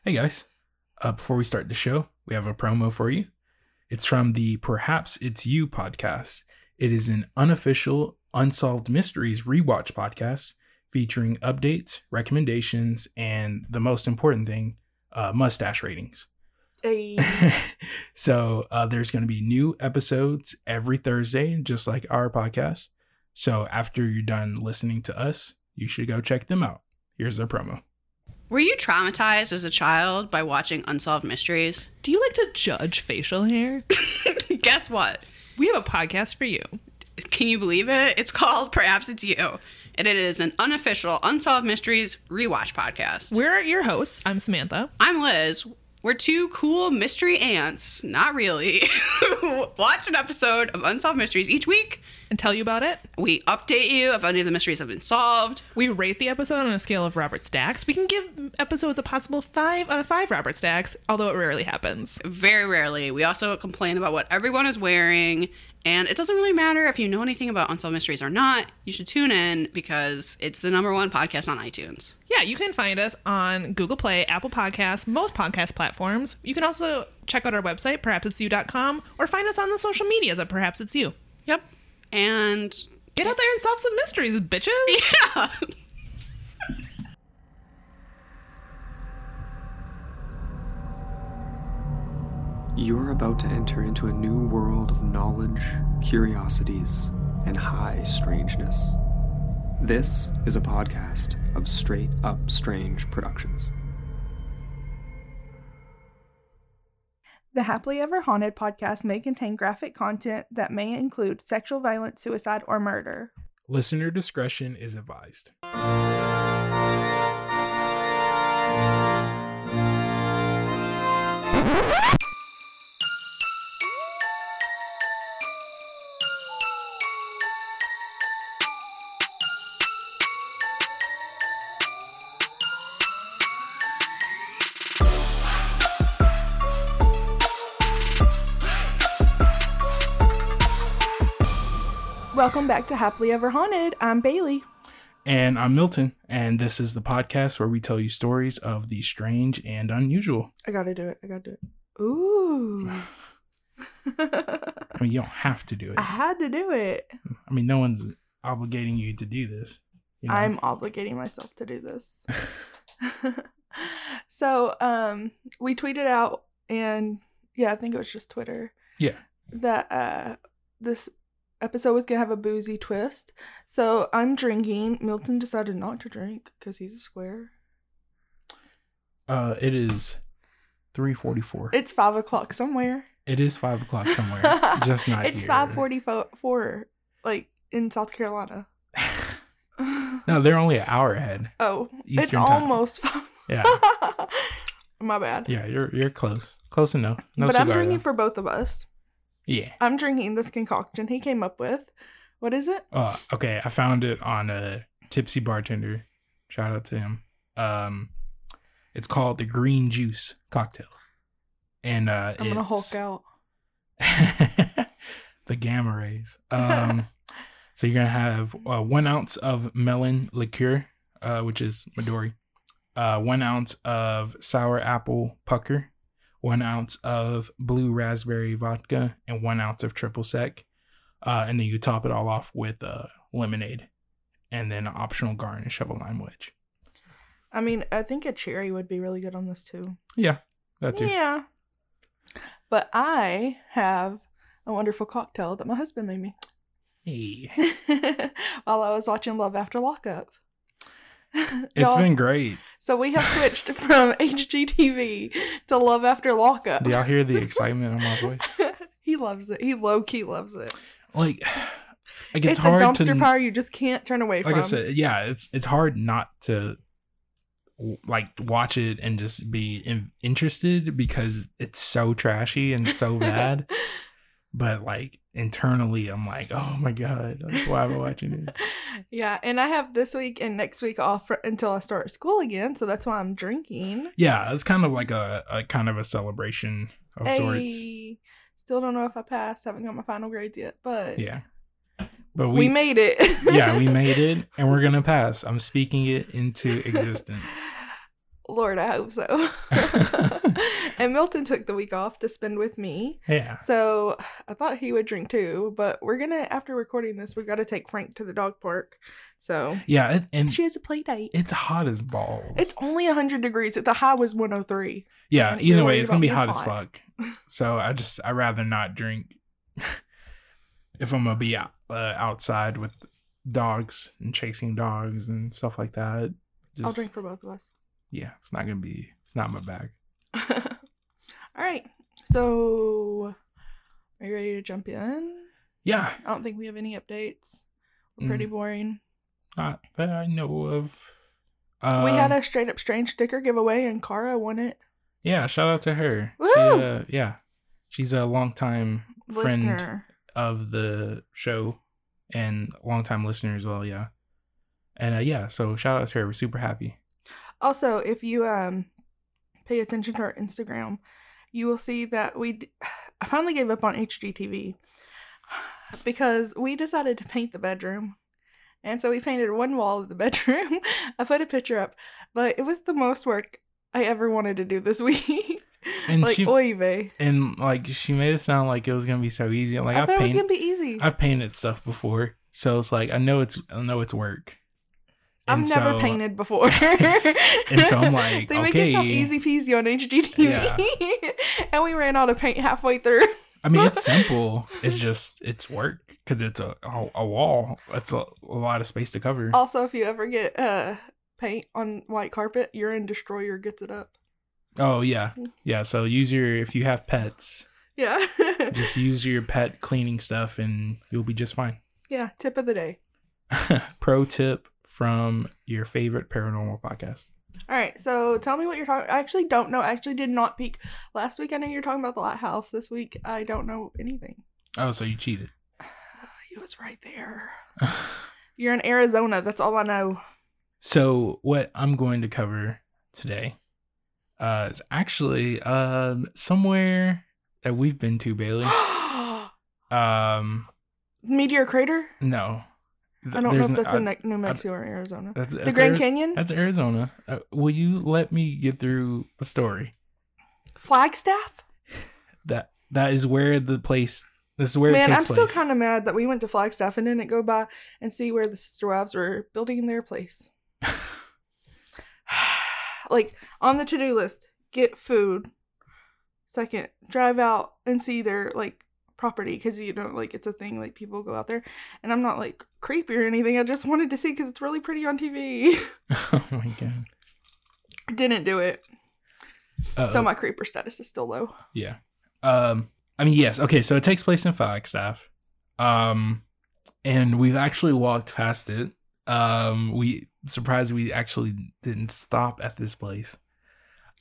Hey guys, uh, before we start the show, we have a promo for you. It's from the Perhaps It's You podcast. It is an unofficial Unsolved Mysteries rewatch podcast featuring updates, recommendations, and the most important thing, uh, mustache ratings. Hey. so uh, there's going to be new episodes every Thursday, just like our podcast. So after you're done listening to us, you should go check them out. Here's their promo. Were you traumatized as a child by watching Unsolved Mysteries? Do you like to judge facial hair? Guess what? We have a podcast for you. Can you believe it? It's called Perhaps It's You. And it is an unofficial Unsolved Mysteries rewatch podcast. We're your hosts. I'm Samantha. I'm Liz. We're two cool mystery ants, not really, watch an episode of Unsolved Mysteries each week. And tell you about it. We update you if any of the mysteries have been solved. We rate the episode on a scale of Robert Stacks. We can give episodes a possible five out of five Robert Stacks, although it rarely happens. Very rarely. We also complain about what everyone is wearing. And it doesn't really matter if you know anything about Unsolved Mysteries or not. You should tune in because it's the number one podcast on iTunes. Yeah, you can find us on Google Play, Apple Podcasts, most podcast platforms. You can also check out our website, perhapsit'syou.com, or find us on the social medias at Perhaps It's You. Yep. And Get out there and solve some mysteries, bitches. yeah. You're about to enter into a new world of knowledge, curiosities, and high strangeness. This is a podcast of Straight Up Strange Productions. The Happily Ever Haunted podcast may contain graphic content that may include sexual violence, suicide, or murder. Listener discretion is advised. Welcome back to Happily Ever Haunted. I'm Bailey. And I'm Milton, and this is the podcast where we tell you stories of the strange and unusual. I gotta do it. I gotta do it. Ooh. I mean, you don't have to do it. I had to do it. I mean, no one's obligating you to do this. you know? I'm obligating myself to do this. so, um, we tweeted out, and yeah, I think it was just Twitter. Yeah. That uh, this episode was gonna have a boozy twist. So I'm drinking. Milton decided not to drink because he's a square. Uh, it is three forty-four. It's five o'clock somewhere. It is five o'clock somewhere, just not it's five forty-four, like in South Carolina. No, they're only an hour ahead. oh, it's Eastern time. almost five. Yeah, My bad. yeah, you're you're close, close enough. No but I'm drinking though. for both of us. Yeah. I'm drinking this concoction he came up with. What is it? Uh, okay, I found it on a tipsy bartender. Shout out to him. Um, it's called the green juice cocktail, and uh, I'm gonna hulk out. the gamma rays. Um, so you're gonna have uh, one ounce of melon liqueur, uh, which is Midori, uh, one ounce of sour apple pucker, one ounce of blue raspberry vodka, and one ounce of triple sec. Uh, and then you top it all off with uh, lemonade, and then an optional garnish of a lime wedge. I mean, I think a cherry would be really good on this too. Yeah, that too. Yeah. But I have a wonderful cocktail that my husband made me Hey, while I was watching Love After Lockup. it's been great. so we have switched from HGTV to Love After Lockup. Do y'all hear the excitement in my voice? he loves it. He low key loves it. Like, like it's, It's, hard a dumpster to fire you just can't turn away like from. I said, yeah, it's it's hard not to like watch it and just be in- interested because it's so trashy and so bad. But like internally, I'm like, oh my god, like, why am I watching this? yeah, and I have this week and next week off for, until I start school again, so that's why I'm drinking. Yeah, it's kind of like a, a kind of a celebration of sorts. Hey, still don't know if I passed. Haven't got my final grades yet, but Yeah, but we, we, made it. yeah we made it and we're gonna pass. I'm speaking it into existence. Lord, I hope so. and Milton took the week off to spend with me. Yeah. So I thought he would drink too, but we're gonna after recording this, we gotta take Frank to the dog park. So Yeah, it, and she has a play date. it's hot as balls. It's only hundred degrees. The high was one hundred three. yeah. and Either way, it's gonna be about hot as fuck. So I just I rather not drink if I'm gonna be out, uh, outside with dogs and chasing dogs and stuff like that. Just, I'll drink for both of us. Yeah, it's not gonna be. It's not my bag. All right. So are you ready to jump in? Yeah, I don't think we have any updates. We're pretty Mm. boring. not that I know of. we had Um, a straight up strange sticker giveaway and Cara won it. yeah. Shout out to her. She, Woo! uh, yeah, she's a longtime friend Listener. of the show and longtime listener as well. Yeah, and uh, yeah, so shout out to her. We're super happy. Also, if you um pay attention to our Instagram, you will see that we d- I finally gave up on HGTV because we decided to paint the bedroom. And so we painted one wall of the bedroom. I put a picture up, but it was the most work I ever wanted to do this week. And like she- oy vey. And like she made it sound like it was gonna be so easy. Like I I've thought it was gonna be easy. I've painted stuff before, so it's like I know it's I know it's work. I've And never painted before. And so I'm like, they make it sound okay. easy peasy on HGTV. Yeah. and we ran out of paint halfway through. I mean, it's simple. It's just it's work because it's a, a a wall. It's a, a lot of space to cover. Also, if you ever get uh paint on white carpet, Urine Destroyer gets it up. Oh yeah, yeah. So use your if you have pets, Yeah. just use your pet cleaning stuff, and you'll be just fine. yeah. Tip of the day. Pro tip from your favorite paranormal podcast. All right. So tell me what you're talking. I actually don't know. I actually did not peek last week. I know you're talking about the lighthouse. This week, I don't know anything. Oh, so you cheated. It was right there. You're in Arizona. That's all I know. So what I'm going to cover today uh, is actually um, somewhere that we've been to, Bailey. Um, Meteor crater. no, I don't know if that's I- in New Mexico or Arizona. that's, the Grand Ari- Canyon, That's Arizona. Uh, will you let me get through the story? Flagstaff. That that is where the place. This is where it Man, takes I'm still kind of mad that we went to Flagstaff and didn't go by and see where the sister wives were building their place. like on the to-do list, get food. Second, drive out and see their like property because you know like it's a thing like people go out there and i'm not like creepy or anything i just wanted to see because it's really pretty on tv oh my god. didn't do it Uh, so my creeper status is still low Yeah. Um I mean yes, okay, so it takes place in Flagstaff. Um and we've actually walked past it. Um we surprised we actually didn't stop at this place.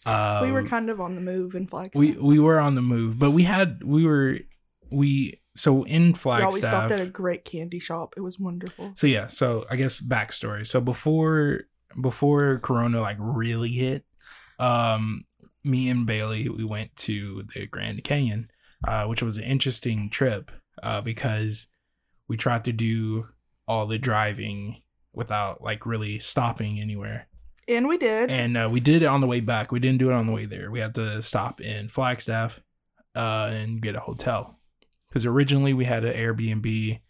Um, we were kind of on the move in flagstaff we we were on the move, but we had we were we so in Flagstaff, we stopped at a great candy shop it was wonderful So yeah, so I guess backstory. So before before Corona like really hit, um, me and Bailey we went to the Grand Canyon, uh, which was an interesting trip, uh, because we tried to do all the driving without like really stopping anywhere, and we did and uh, we did it on the way back. We didn't do it on the way there. We had to stop in Flagstaff, uh, and get a hotel because originally we had an Airbnb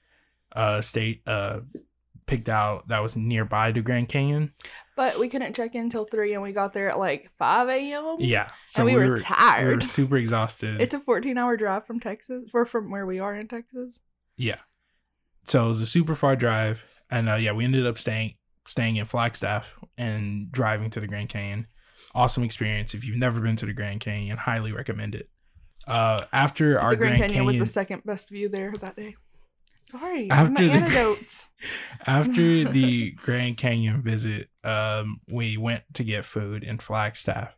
uh state uh picked out that was nearby to Grand Canyon. But we couldn't check in till three, and we got there at like five a.m. Yeah. So and we, were, we we were tired. super exhausted. it's a fourteen-hour drive from Texas, or from where we are in Texas. yeah. So it was a super far drive. And uh yeah, we ended up staying staying in Flagstaff and driving to the Grand Canyon. Awesome experience. If you've never been to the Grand Canyon, highly recommend it. Uh after our the Grand, Grand, Canyon, was the second best view there that day. Sorry, After my the- antidotes. after the Grand Canyon visit, um, we went to get food in Flagstaff,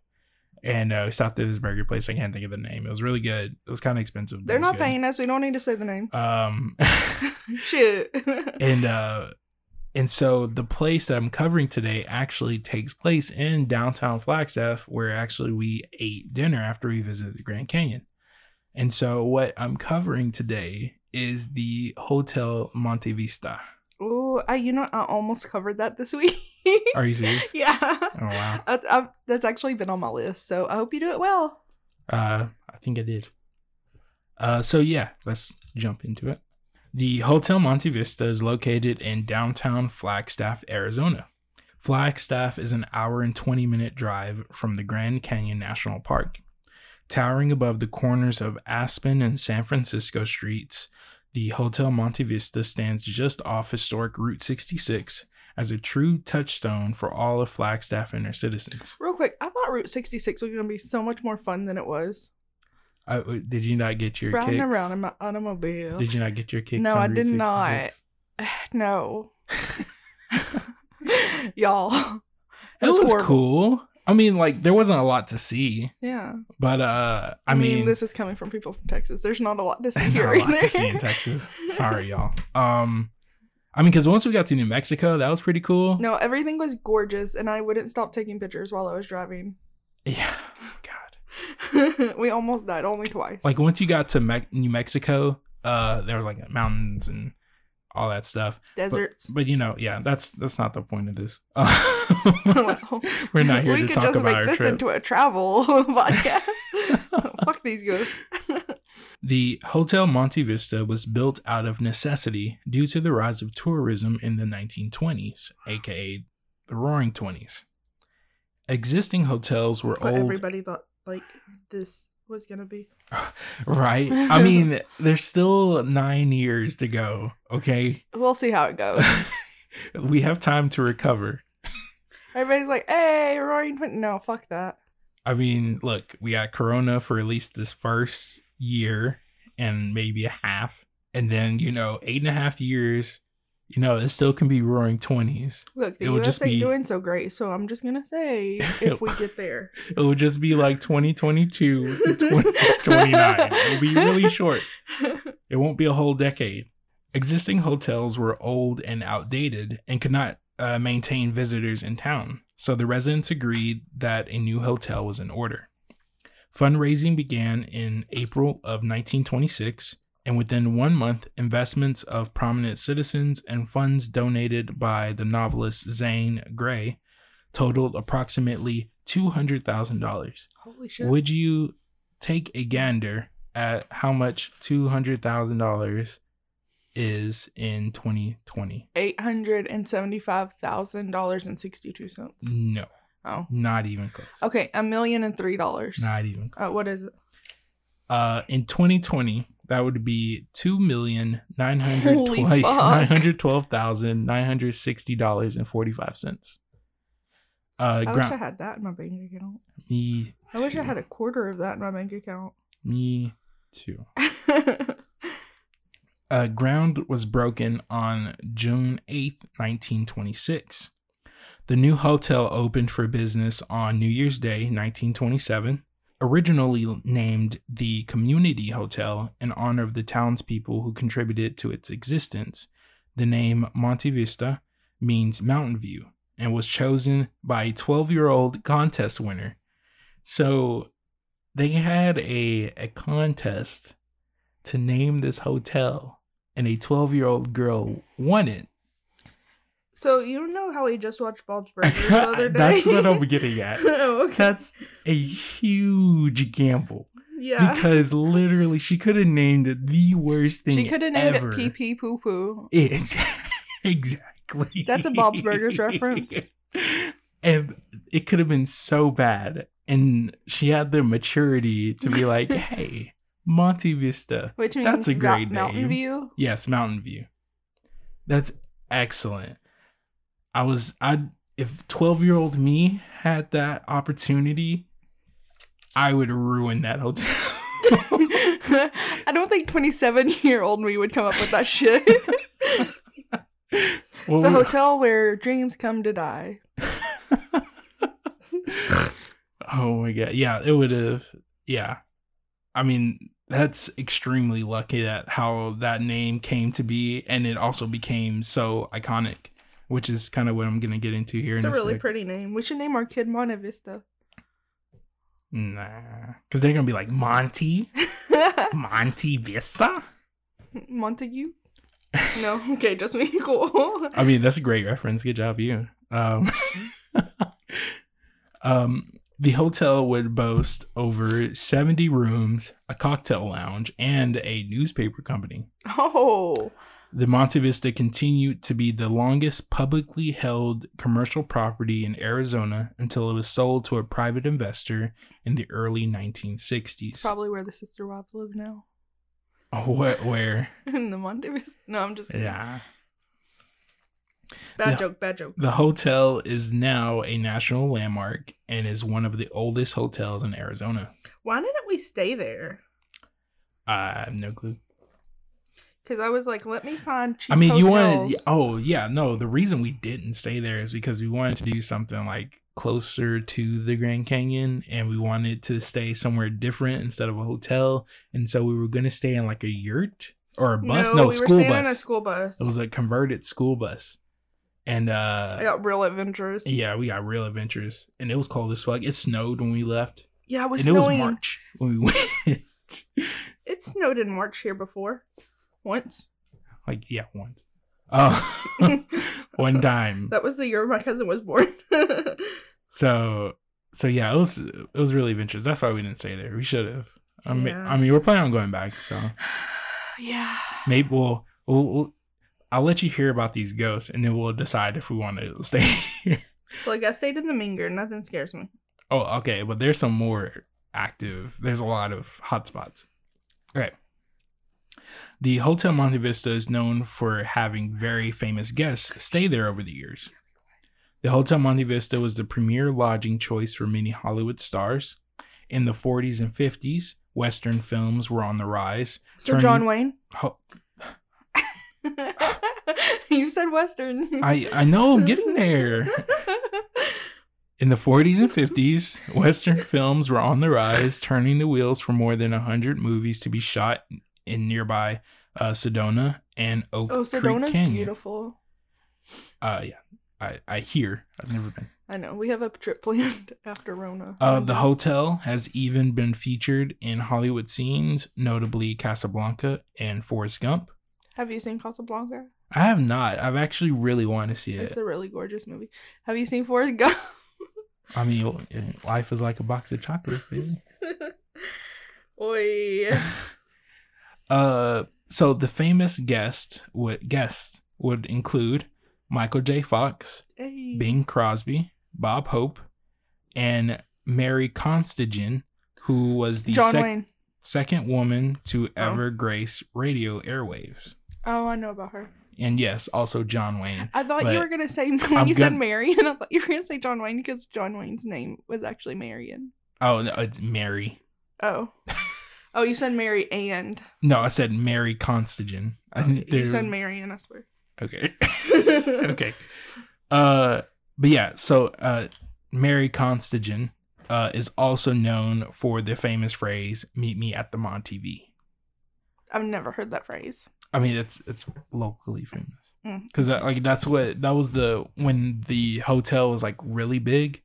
and uh, we stopped at this burger place. I can't think of the name. It was really good. It was kind of expensive. They're not good. paying us. We don't need to say the name. Um, Shit. and uh, and so the place that I'm covering today actually takes place in downtown Flagstaff, where actually we ate dinner after we visited the Grand Canyon. And so what I'm covering today is the Hotel Monte Vista. Oh, I you know I almost covered that this week. Are you serious? yeah. Oh wow. I've, that's actually been on my list, so I hope you do it well. Uh, I think I did. Uh, so yeah, let's jump into it. The Hotel Monte Vista is located in downtown Flagstaff, Arizona. Flagstaff is an hour and 20 minute drive from the Grand Canyon National Park. Towering above the corners of Aspen and San Francisco streets, the Hotel Monte Vista stands just off historic Route 66 as a true touchstone for all of Flagstaff and their citizens. Real quick, I thought Route 66 was going to be so much more fun than it was. Uh, did you not get your round kicks? and round in my automobile. Did you not get your kicks? No, I Route did not. no. Y'all. It was, horrible. cool. I mean, like there wasn't a lot to see, Yeah. but uh, I, I, mean, mean, this is coming from people from Texas. There's not a lot to see here not a lot either. to see in Texas. Sorry, y'all. Um, I mean, because once we got to New Mexico, that was pretty cool. No, everything was gorgeous, and I wouldn't stop taking pictures while I was driving. Yeah, God. we almost died only twice. Like once you got to Me- New Mexico, uh, there was like mountains and all that stuff. Deserts. but you know, yeah, that's that's not the point of this. Well, We're not here we to could talk just about make our this trip. into a travel podcast. Fuck these ghosts. The Hotel Monte Vista was built out of necessity due to the rise of tourism in the 1920s, aka the Roaring Twenties. Existing hotels were But old, everybody thought like this was gonna be. right? I mean, there's still nine years to go, okay? We'll see how it goes. we have time to recover. Everybody's like, "Hey, Roaring Twenty." No, fuck that. I mean, look, we got Corona for at least this first year and maybe a half. And then, you know, eight and a half years, you know, it still can be roaring 20s. Look, the It would just be- doing so great, so I'm just gonna say if we get there. It will just be like 2022 to 2029. It'll be really short. It won't be a whole decade. Existing hotels were old and outdated and could not uh, maintain visitors in town, so the residents agreed that a new hotel was in order. Fundraising began in April of 1926, and within one month, investments of prominent citizens and funds donated by the novelist Zane Grey totaled approximately $200,000. Holy shit! Would you take a gander at how much two hundred thousand dollars is in twenty twenty? Eight hundred and seventy-five thousand dollars and sixty-two cents. No, Oh, not even close. okay, a million and three dollars. Not even. Close. Uh, what is it? Uh, in twenty twenty, that would be two million nine hundred nine hundred twelve thousand nine hundred sixty dollars and forty five cents. Uh, I wish I had that in my bank account. me. I wish I had a quarter of that in my bank account. me too. uh, ground was broken on June 8th, 1926. The new hotel opened for business on New Year's Day, 1927. Originally named the Community Hotel in honor of the townspeople who contributed to its existence, the name Monte Vista means mountain view and was chosen by a 12 year old contest winner. So they had a, a contest to name this hotel, and a 12 year old girl won it. So you know how we just watched Bob's Burgers the other day? That's what I'm getting at. oh, okay. That's a huge gamble Yeah. because literally she could have named it the worst thing She could have named it pee pee poo poo. Exactly. That's a Bob's Burgers reference. And it could have been so bad. And she had the maturity to be like, hey, Monte Vista. Which means That's a great Mountain name. View. Yes, Mountain View. That's excellent. I was I if 12-year-old me had that opportunity, I would ruin that hotel. I don't think 27 year old me would come up with that shit. Well, the hotel where dreams come to die. Oh my god. Yeah, it would have yeah. I mean, that's extremely lucky that how that name came to be and it also became so iconic, which is kind of what I'm going to get into here It's a in really sec. pretty name. We should name our kid Monte Vista. Nah. Cuz they're going to be like Monty, Monty Vista? Montague? No, okay, just me. Cool. I mean, that's a great reference. Good job you. Um, um, the hotel would boast over 70 rooms, a cocktail lounge, and a newspaper company. Oh, The Monte Vista continued to be the longest publicly held commercial property in Arizona until it was sold to a private investor in the early 1960s. probably where the sister wives live now. Oh, what, where? In the Monte Vista. No, I'm just kidding. Yeah. Bad Yeah. joke, bad joke. The hotel is now a national landmark and is one of the oldest hotels in Arizona. Why didn't we stay there? I have no clue. Because I was like, let me find cheap I mean, you wanted. Oh, yeah. No, the reason we didn't stay there is because we wanted to do something like closer to the Grand Canyon and we wanted to stay somewhere different instead of a hotel. And so we were going to stay in like a yurt or a bus. No, we were school staying bus. in a school bus. It was a converted school bus. And uh I got real adventurous. yeah, we got real adventures. And it was cold as fuck. It snowed when we left. Yeah, it was and it was. March when we went. It snowed in March here before. Once. like yeah, once. Oh, one time. That was the year my cousin was born. So so yeah, it was it was really adventurous. That's why we didn't stay there. We should have. I mean, Yeah. I mean, we're planning on going back. So yeah. maybe we'll, we'll, we'll I'll let you hear about these ghosts, and then we'll decide if we want to stay. here. Like I stayed in the Menger. Nothing scares me. oh, okay, but there's some more active. There's a lot of hot spots. Okay. The Hotel Monte Vista is known for having very famous guests stay there over the years. The Hotel Monte Vista was the premier lodging choice for many Hollywood stars. In the 40s and 50s, Western films were on the rise. Sir turning- John Wayne. Ho- you said Western. I, I know I'm getting there. In the 40s and 50s, Western films were on the rise, turning the wheels for more than 100 movies to be shot in nearby uh, Sedona and Oak oh, Creek Canyon. beautiful. Uh, yeah, I, I hear. I've never been. I know. We have a trip planned after Rona. Uh, the hotel has even been featured in Hollywood scenes, notably Casablanca and Forrest Gump. Have you seen Casablanca? I have not. I've actually really wanted to see it. It's a really gorgeous movie. Have you seen Forrest Gump? I mean, life is like a box of chocolates, baby. Oi. Uh, so the famous guest would guests would include Michael J. Fox, Hey. Bing Crosby, Bob Hope, and Mary Constigan, who was the sec- second woman to Oh. ever grace radio airwaves. Oh, I know about her. And yes, also John Wayne. I thought you were gonna say when I'm you said gonna- Mary, and I thought you were gonna say John Wayne because John Wayne's name was actually Marion. Oh, no, it's Mary. Oh. oh, you said Mary and No, I said Mary Constigan. I, Okay, you said Marion. I swear. Okay. okay. Uh but yeah, so uh Mary Constigan uh is also known for the famous phrase meet me at the Monte I've never heard that phrase. I mean it's it's locally famous. Mm. Cuz that like that's what that was the when the hotel was like really big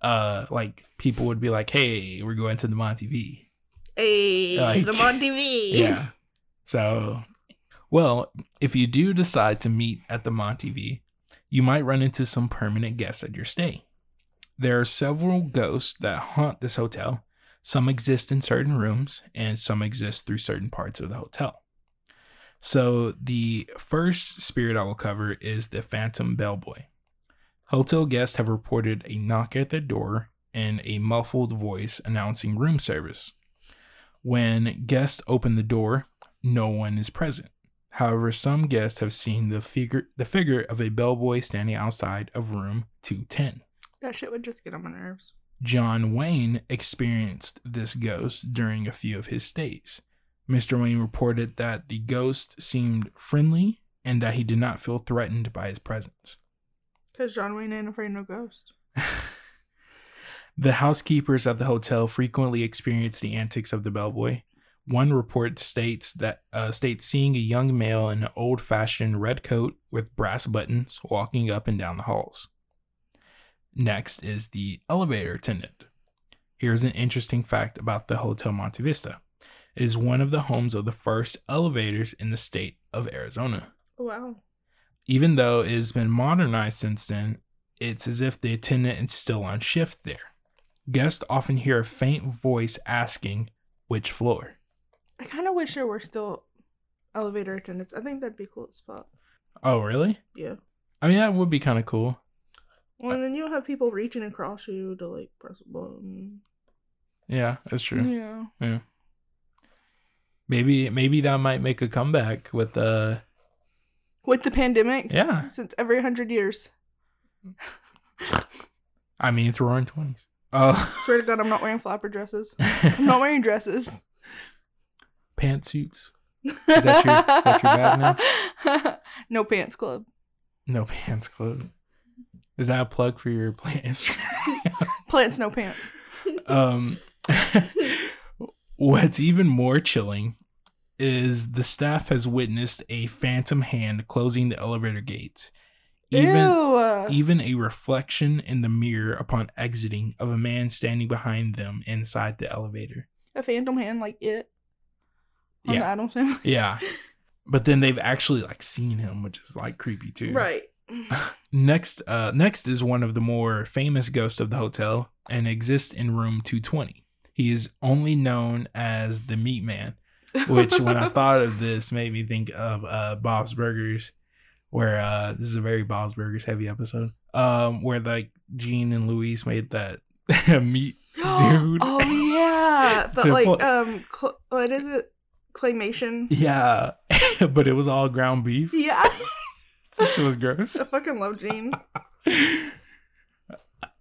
uh like people would be like, "Hey, we're going to the Monte V." Hey, Like- the Monty V. Yeah. So, well, if you do decide to meet at the Monte V, you might run into some permanent guests at your stay. There are several ghosts that haunt this hotel. Some exist in certain rooms, and some exist through certain parts of the hotel. So, the first spirit I will cover is the Phantom Bellboy. Hotel guests have reported a knock at their door and a muffled voice announcing room service. When guests open the door, no one is present. However, some guests have seen the figure the figure of a bellboy standing outside of room 210. That shit would just get on my nerves. John Wayne experienced this ghost during a few of his stays. Mr. Wayne reported that the ghost seemed friendly and that he did not feel threatened by his presence. Because John Wayne ain't afraid of no ghost. The housekeepers at the hotel frequently experience the antics of the bellboy. One report states that uh, states seeing a young male in an old-fashioned red coat with brass buttons walking up and down the halls. Next is the elevator attendant. Here's an interesting fact about the Hotel Monte Vista. It is one of the homes of the first elevators in the state of Arizona. Wow. Even though it has been modernized since then, it's as if the attendant is still on shift there. Guests often hear a faint voice asking, which floor? I kind of wish there were still elevator attendants. I think that'd be cool as fuck. Oh, really? Yeah. I mean, that would be kind of cool. Well, and then you don't have people reaching across you to like press a button. Yeah, that's true. Yeah. Yeah. Maybe maybe that might make a comeback with uh With the pandemic, yeah. since every hundred years. I mean it's roaring twenties. Oh Swear to God, I'm not wearing flapper dresses. I'm not wearing dresses. pantsuits. Is that your- is that your bag now? no pants club. No pants club. Is that a plug for your plant Instagram? Plants, no pants. um what's even more chilling is the staff has witnessed a phantom hand closing the elevator gates. Even Ew. even a reflection in the mirror upon exiting of a man standing behind them inside the elevator. a phantom hand like it. On Yeah. the Addams Family. Yeah. But then they've actually like seen him, which is like creepy too. Right. Next uh next is one of the more famous ghosts of the hotel and exists in room 220. He is only known as the Meat Man, which when I thought of this made me think of uh Bob's Burgers where uh this is a very Bob's Burgers heavy episode. Um where like Gene and Louise made that meat dude. oh yeah, but like put- um, cl- what is it? Claymation. Yeah. but it was all ground beef. Yeah, Which was gross. I fucking love Gene.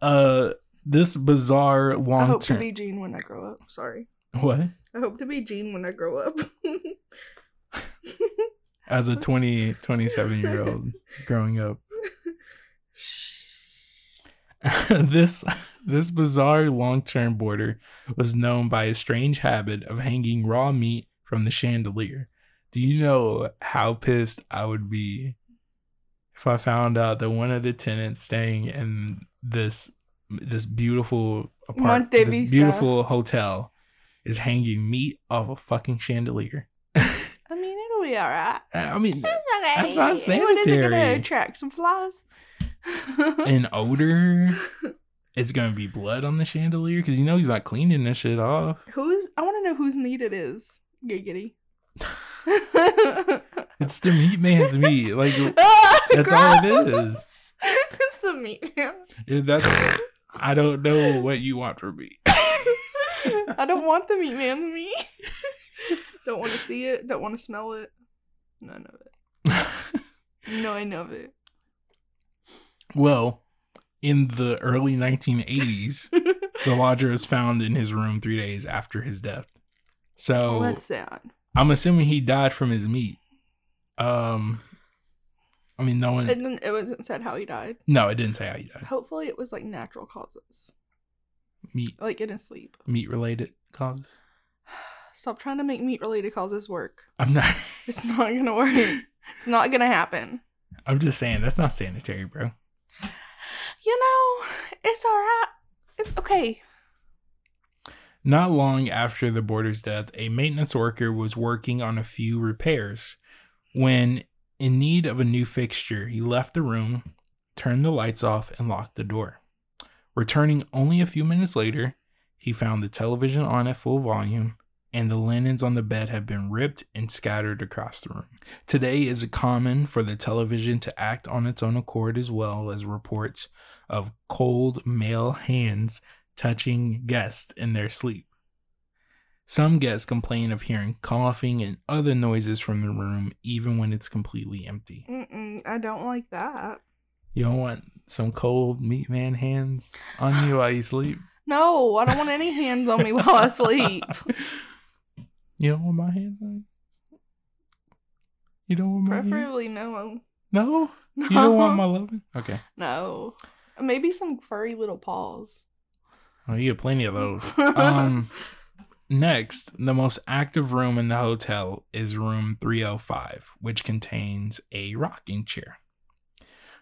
uh this bizarre long. I hope to be Gene when I grow up. Sorry, what? I hope to be Gene when I grow up. As a 20 27 year old growing up. this this bizarre long-term boarder was known by a strange habit of hanging raw meat from the chandelier. Do you know how pissed I would be if I found out that one of the tenants staying in this this beautiful apartment, this beautiful hotel, is hanging meat off a fucking chandelier? I mean, it'll be alright. I mean, It's okay. That's not What is it gonna attract some flies? an odor. It's gonna be blood on the chandelier because you know he's not cleaning this shit off. Who's? I want to know whose meat it is. Giggity. It's the meat man's meat. Like that's all it is. it's the meat man. Yeah, That's I don't know what you want from me. I don't want the meat man's meat. don't want to see it. Don't want to smell it. None of it. None of it. well, in the early 1980s, the lodger was found in his room three days after his death. So well, that's sad. I'm assuming he died from his meat. Um, I mean, no one. It, didn't, it wasn't said how he died. no, it didn't say how he died. Hopefully, it was like natural causes, Meat, like in his sleep. meat related causes. Stop trying to make meat related causes work. I'm not. It's not gonna work. It's not gonna happen. I'm just saying that's not sanitary, bro. You know, it's alright. It's okay. Not long after the boarder's death, a maintenance worker was working on a few repairs. When in need of a new fixture, he left the room, turned the lights off, and locked the door. Returning only a few minutes later, he found the television on at full volume and the linens on the bed have been ripped and scattered across the room. Today is it common for the television to act on its own accord as well as reports of cold male hands touching guests in their sleep. Some guests complain of hearing coughing and other noises from the room even when it's completely empty. Mm-mm, I don't like that. You don't want some cold meat man hands on you while you sleep? No, I don't want any hands on me while I sleep. You don't want my hands on you? You don't want my Preferably hands? no. No? No. You don't want my loving? Okay. No. Maybe some furry little paws. Oh, you have plenty of those. um next the most active room in the hotel is room 305 which contains a rocking chair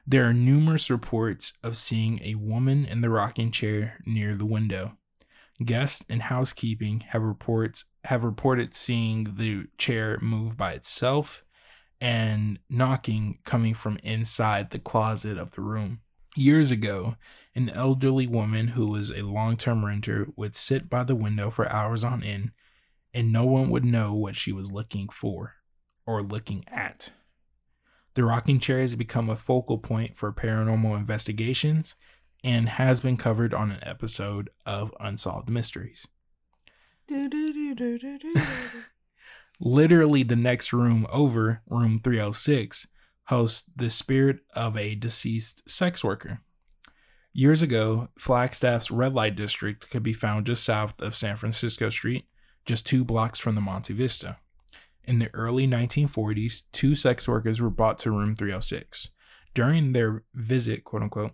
there are numerous reports of seeing a woman in the rocking chair near the window guests and housekeeping have reports have reported seeing the chair move by itself and knocking coming from inside the closet of the room Years ago, an elderly woman who was a long term renter would sit by the window for hours on end, and no one would know what she was looking for or looking at. The rocking chair has become a focal point for paranormal investigations and has been covered on an episode of Unsolved Mysteries. Literally, the next room over, room 306, hosts the spirit of a deceased sex worker. Years ago, Flagstaff's red light district could be found just south of San Francisco Street, just two blocks from the Monte Vista. In the early 1940s, two sex workers were brought to room 306. During their visit, quote unquote,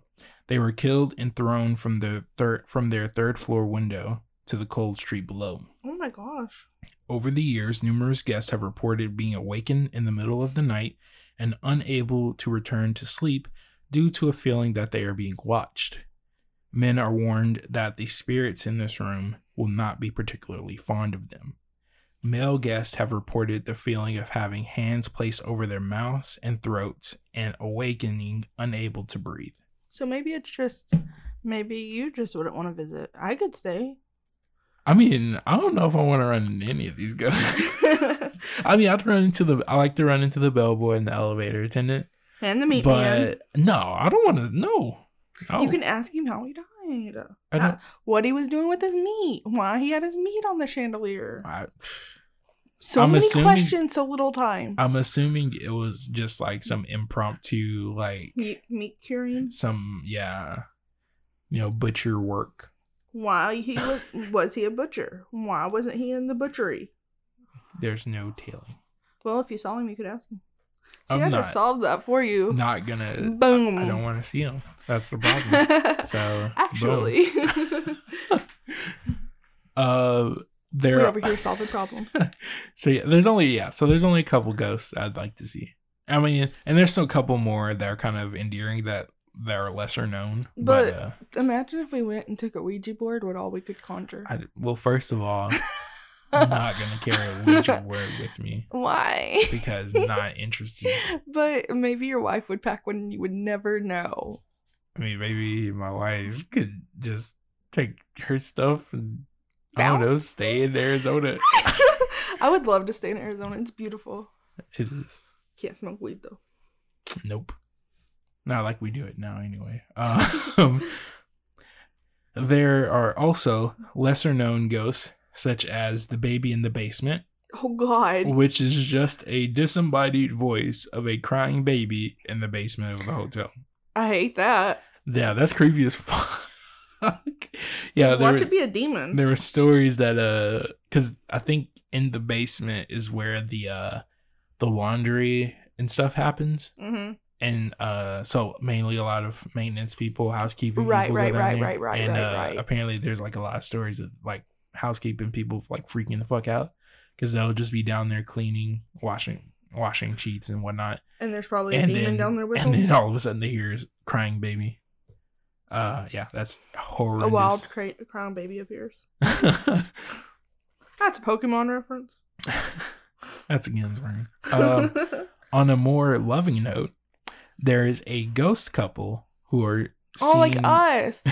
they were killed and thrown from the third from their third floor window to the cold street below. oh my gosh. Over the years, numerous guests have reported being awakened in the middle of the night and unable to return to sleep due to a feeling that they are being watched. Men are warned that the spirits in this room will not be particularly fond of them. Male guests have reported the feeling of having hands placed over their mouths and throats and awakening unable to breathe. So maybe it's just maybe you just wouldn't want to visit. I could stay. I mean, I don't know if I want to run into any of these guys. I mean, I'd run into the. I like to run into the bellboy and the elevator attendant, and the meat man. but no, I don't want to. No, no. You can ask him how he died. Uh, what he was doing with his meat. Why he had his meat on the chandelier. I, So I'm many assuming- questions, so little time. I'm assuming it was just like some impromptu, like meat, meat curing. some yeah, you know, butcher work. Why he was was he a butcher? Why wasn't he in the butchery? There's no tailing. Well, if you saw him, you could ask him. See, I'm I just solved that for you. Not gonna. Boom. I don't want to see him. That's the problem. So, Actually, uh, there. we're over here solving problems. So yeah, there's only yeah, so there's only a couple ghosts I'd like to see. I mean, and there's still a couple more that are kind of endearing that that are lesser known. But, But- uh, Imagine if we went and took a Ouija board. What all we could conjure? I, well, first of all, I'm not gonna carry a Ouija board with me Why? because not interested. but maybe your wife would pack one and you would never know. I mean, maybe my wife could just take her stuff and I don't know, stay in Arizona. I would love to stay in Arizona. It's beautiful. it is. Can't smoke weed though. Nope. Not like we do it now, anyway. Um, there are also lesser known ghosts, such as the baby in the basement, Oh God. which is just a disembodied voice of a crying baby in the basement of the hotel. I hate that. Yeah, that's creepy as fuck. yeah, there, Watch were- it be a demon. there were stories that uh, because I think in the basement is where the uh, the laundry and stuff happens. hmm and uh so mainly a lot of maintenance people housekeeping Right, people right, right, there. right, right, and right, uh right. apparently there's like a lot of stories of like housekeeping people like freaking the fuck out because they'll just be down there cleaning washing washing sheets and whatnot And there's probably a and demon then down there with and them. then all of a sudden they hear crying baby uh yeah that's horrendous A wild cra- crown baby appears. That's a Pokemon reference. that's a ring um on a more loving note there is a ghost couple who are oh, like us.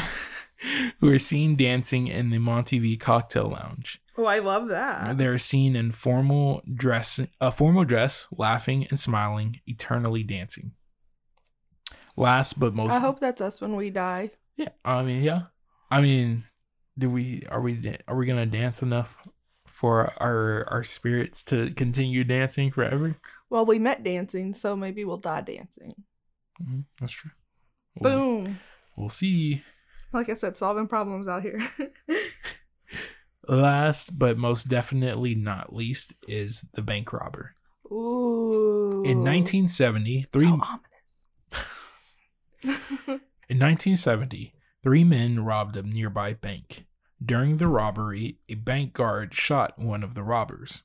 who are seen dancing in the Monte V cocktail lounge. Oh, I love that. They're seen in formal dress, a formal dress, laughing and smiling, eternally dancing. Last but most, I hope that's us when we die. yeah. I mean, yeah. I mean, do we are we are we gonna dance enough for our our spirits to continue dancing forever? Well, we met dancing, so maybe we'll die dancing. Mhm, that's true. We'll, Boom. we'll see. Like I said, solving problems out here. Last but most definitely not least is the bank robber. Ooh. In 1970, three So ominous. In 1970, three men robbed a nearby bank. During the robbery, a bank guard shot one of the robbers.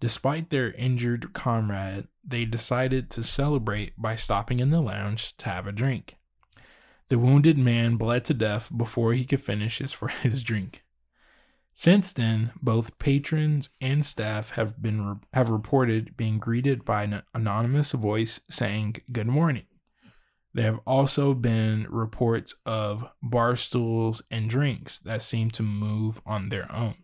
Despite their injured comrade, they decided to celebrate by stopping in the lounge to have a drink. The wounded man bled to death before he could finish his, his drink. Since then, both patrons and staff have been have reported being greeted by an anonymous voice saying "Good morning." There have also been reports of bar stools and drinks that seem to move on their own.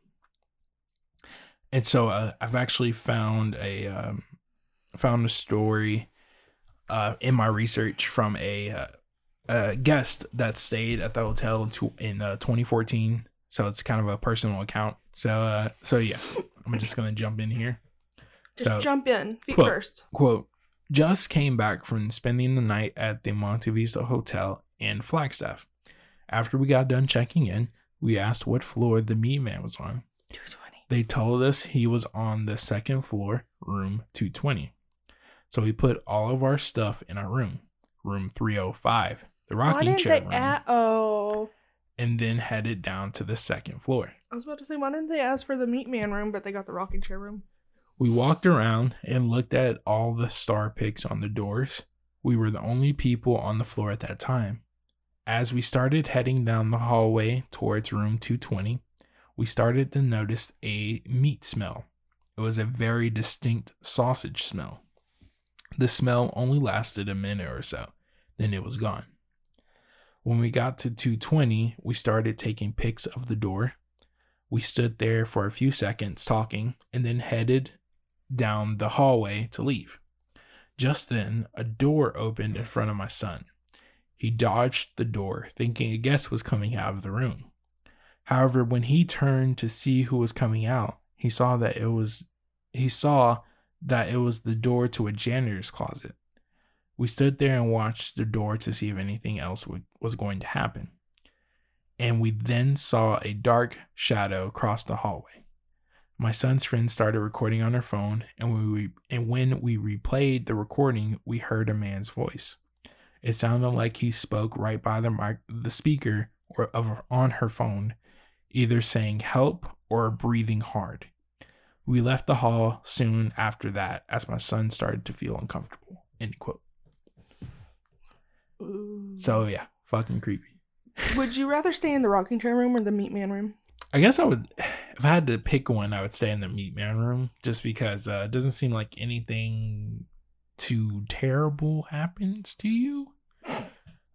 And so uh, I've actually found a um, found a story uh, in my research from a, uh, a guest that stayed at the hotel in, tw- in uh, 2014. So it's kind of a personal account. So uh, so yeah, I'm just gonna jump in here. Just So- jump in feet Quote. first. Quote, just came back from spending the night at the Monte Vista Hotel in Flagstaff. After we got done checking in, we asked what floor the meat man was on. 220. They told us he was on the second floor, room 220. So we put all of our stuff in our room, room 305, the Why rocking didn't chair they room, a- Oh, and then headed down to the second floor. I was about to say, why didn't they ask for the meat man room, but they got the rocking chair room? We walked around and looked at all the star picks on the doors. We were the only people on the floor at that time. As we started heading down the hallway towards room 220, we started to notice a meat smell. It was a very distinct sausage smell. The smell only lasted a minute or so, then it was gone. When we got to 220, we started taking pics of the door. We stood there for a few seconds talking and then headed down the hallway to leave. Just then, a door opened in front of my son. He dodged the door, thinking a guest was coming out of the room. However, when he turned to see who was coming out, he saw that it was he saw that it was the door to a janitor's closet. We stood there and watched the door to see if anything else would, was going to happen. And we then saw a dark shadow cross the hallway. My son's friend started recording on her phone, and when we and when we replayed the recording, we heard a man's voice. It sounded like he spoke right by the mic, the speaker or of on her phone, either saying help or breathing hard. We left the hall soon after that, as my son started to feel uncomfortable. End quote. Ooh. So yeah, fucking creepy. Would you rather stay in the rocking chair room or the meat man room? I guess I would, if I had to pick one, I would stay in the meat man room just because uh, it doesn't seem like anything too terrible happens to you.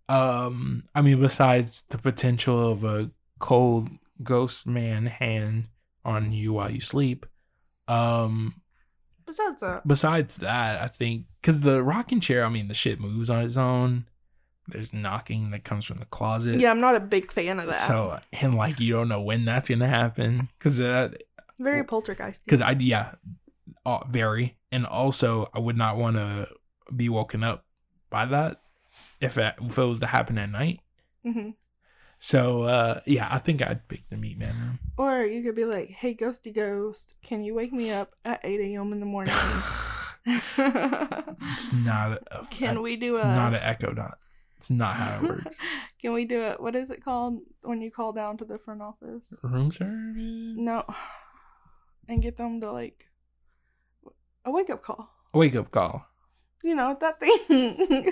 Um, I mean, besides the potential of a cold ghost man hand on you while you sleep. Um, Besides that, besides that, I think because the rocking chair, I mean, the shit moves on its own. There's knocking that comes from the closet. yeah, I'm not a big fan of that. So and like you don't know when that's gonna happen because uh, Very poltergeist. because I yeah, uh, very and also I would not want to be woken up by that if it, if it was to happen at night. hmm So uh yeah, I think I'd pick the meat man. Or you could be like, "Hey, ghosty ghost, can you wake me up at 8 a.m. in the morning? It's not a can we do it's a? not an echo dot. It's not how it works. Can we do it? What is it called when you call down to the front office? Room service. No, and get them to like a wake up call. A wake up call. You know that thing.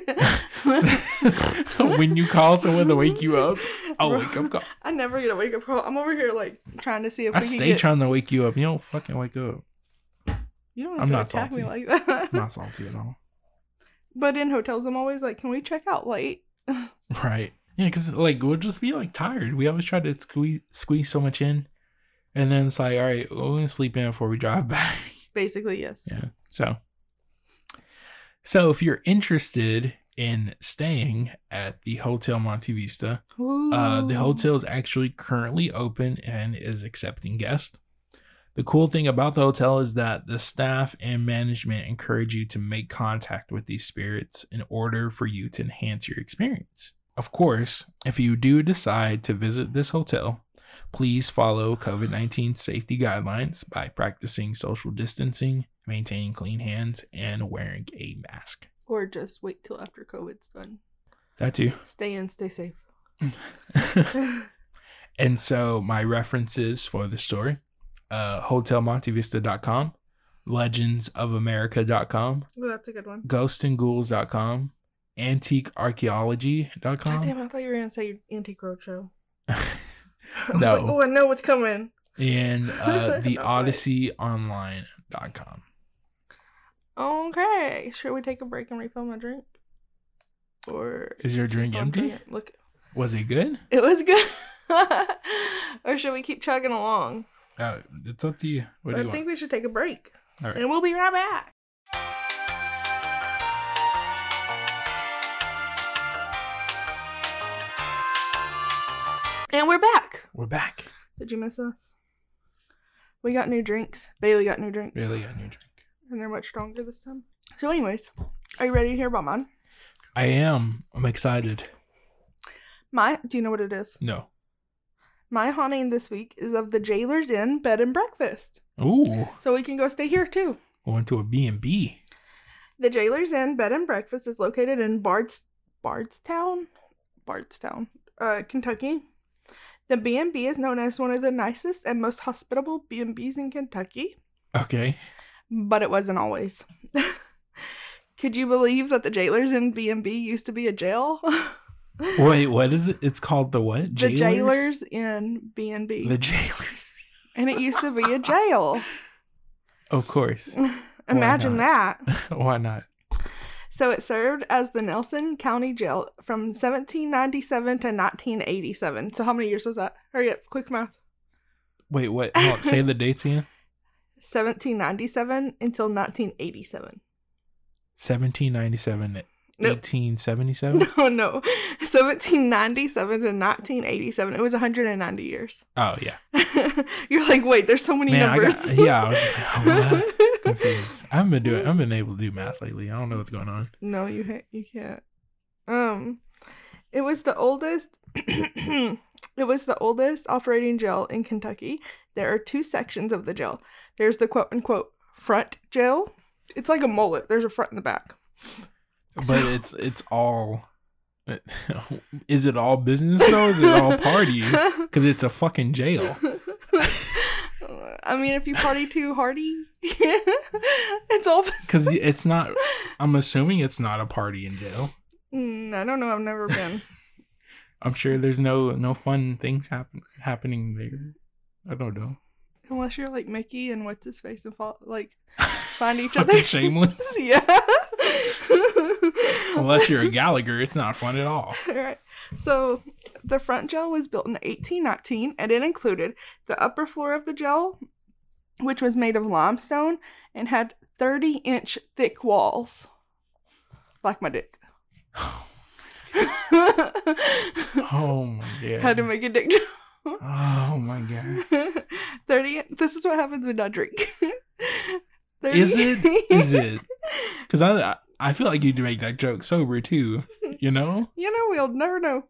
when you call someone to wake you up, a wake up call. I never get a wake up call. I'm over here like trying to see if I we can stay get. trying to wake you up. You don't fucking wake up. you don't I'm to not attack me salty. like that. I'm not salty at all. But in hotels, I'm always like, "Can we check out late?" Right. Yeah, because like we'll just be like tired. We always try to squeeze squeeze so much in, and then it's like, all right, we're gonna sleep in before we drive back. Basically, yes. yeah. So, so if you're interested in staying at the Hotel Monte Vista, uh, the hotel is actually currently open and is accepting guests. The cool thing about the hotel is that the staff and management encourage you to make contact with these spirits in order for you to enhance your experience. Of course, if you do decide to visit this hotel, please follow COVID 19 safety guidelines by practicing social distancing, maintaining clean hands, and wearing a mask. Or just wait till after COVID's done. That too. Stay in, stay safe. and so my references for the story uh hotelmontevista.com legendsofamerica.com Well, that's a good one. ghostandghouls.com God antiquearchaeology.com damn, I thought you were gonna say Antique Roadshow. I No. like, oh, I know what's coming. and uh the Not right. odysseyonline.com Okay, should we take a break and refill my drink? Or Is your drink empty? drink. Look, Was it good? it was good. or should we keep chugging along? Uh, it's up to you. What do I you think want? we should take a break. All right. And we'll be right back. And we're back. We're back. Did you miss us? We got new drinks. Bailey got new drinks. Bailey got a new drink. And they're much stronger this time. So, anyways, are you ready to hear about mine? I am. I'm excited. My, do you know what it is? No. My haunting this week is of the Jailer's Inn Bed and Breakfast. Ooh. So we can go stay here too. Went to a B&B. The Jailer's Inn Bed and Breakfast is located in Bards Bardstown, Bardstown, uh, Kentucky. The B&B is known as one of the nicest and most hospitable B&Bs in Kentucky, Okay. but it wasn't always. Could you believe that the Jailer's Inn B&B used to be a jail? Wait, what is it? It's called the what? the Jailers Inn B&B. The jailers. and it used to be a jail. Of course. Imagine not? that. Why not? So it served as the Nelson County Jail from 1797 to 1987. So how many years was that? Hurry up, quick math. Wait, what? On, say the dates again. 1797 until 1987. 1797 to 1877. No, no. 1797 to 1987. It was 190 years. Oh yeah. You're like, wait, there's so many Man, I numbers. got yeah. I was like, confused. I haven't been doing. I haven't been able to do math lately. I don't know what's going on. No, you ha- you can't. Um, it was the oldest. it was the oldest operating jail in Kentucky. There are two sections of the jail. There's the quote unquote front jail. It's like a mullet. There's a front and the back. But it's it's all. Is it all business though? Is it all party? Because it's a fucking jail. I mean, if you party too hardy, it's all. Because it's not. I'm assuming it's not a party in jail. Mm, I don't know. I've never been. I'm sure there's no no fun things happen happening there. I don't know. Unless you're like Mickey and what's his face and fall like find each other. Shameless. yeah. Unless you're a Gallagher, it's not fun at all. Alright. So the front jail was built in 1819 and it included the upper floor of the jail, which was made of limestone and had 30 inch thick walls. Like my dick. Oh my god. Had to make a dick joke. Oh my god. 30 this is what happens when I drink. 30 Is it? Is it? Because I I feel like you'd make that joke sober too. You know? You know, we'll never know.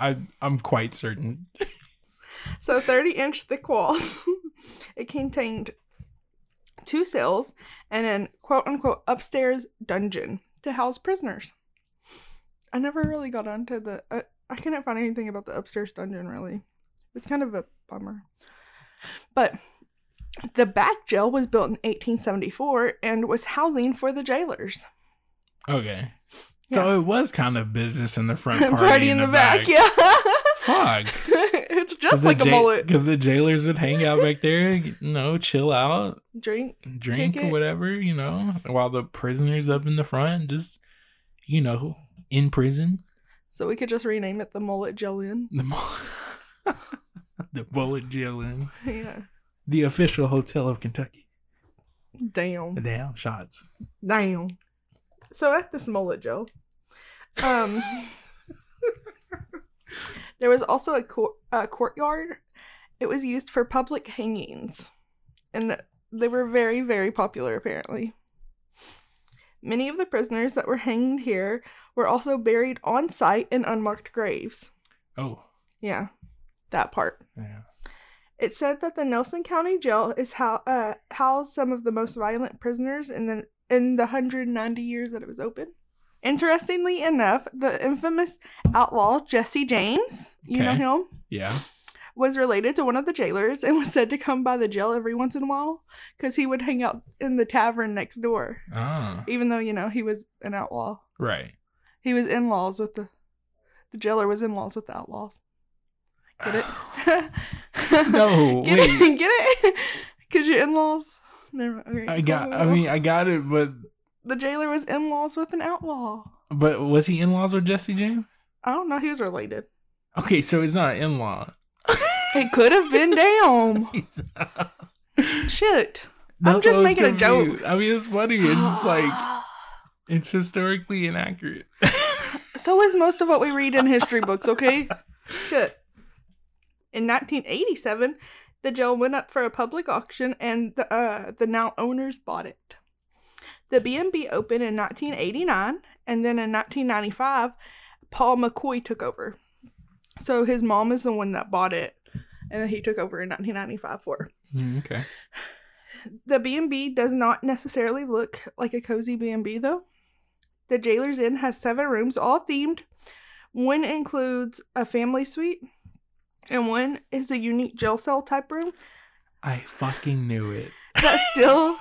I I'm quite certain. So 30 inch thick walls. it contained two cells and an quote unquote upstairs dungeon to house prisoners. I never really got onto the. I, I couldn't find anything about the upstairs dungeon really. It's kind of a bummer. But the back jail was built in 1874 and was housing for the jailers. Okay. So it was kind of business in the front, party, Party in the, back, yeah. Fuck. it's just like a mullet. Because the jailers would hang out back there, you know, chill out, Drink. drink or whatever, you know, while the prisoners up in the front just, you know, in prison. So we could just rename it the mullet jail inn. The mo- the bullet jail in yeah. the official hotel of Kentucky. Damn. Damn shots. Damn. So at this mullet jail, um, there was also a, cour- a courtyard. It was used for public hangings, and they were very, very popular apparently. Many of the prisoners that were hanged here were also buried on site in unmarked graves. Oh, Yeah, that part. yeah. It said that the Nelson County Jail is how uh, housed some of the most violent prisoners in the in the 190 years that it was open. Interestingly enough, the infamous outlaw Jesse James, you know him, Yeah. was related to one of the jailers and was said to come by the jail every once in a while because he would hang out in the tavern next door, Ah, even though you know he was an outlaw. right. He was in laws with the the jailer was in laws with the outlaws. Get it? No, get wait. it? Get it? Cause your in-laws. Never. Okay, I got. I mean, I got it, but the jailer was in-laws with an outlaw. But was he in laws with Jesse James? I don't know. He was related. Okay, so he's not in law. It could have been damn. Shit. I'm just making a joke. I mean, it's funny. It's just like it's historically inaccurate. So is most of what we read in history books, okay? Shit. In 1987, the jail went up for a public auction and the, uh, the now owners bought it. The B&B opened in 1989 and then in 1995, Paul McCoy took over. So his mom is the one that bought it and then he took over in 1995 for her. Mm, okay. The B&B does not necessarily look like a cozy B&B though. The Jailer's Inn has seven rooms, all themed. One includes a family suite, and one is a unique jail cell type room I fucking knew it. that still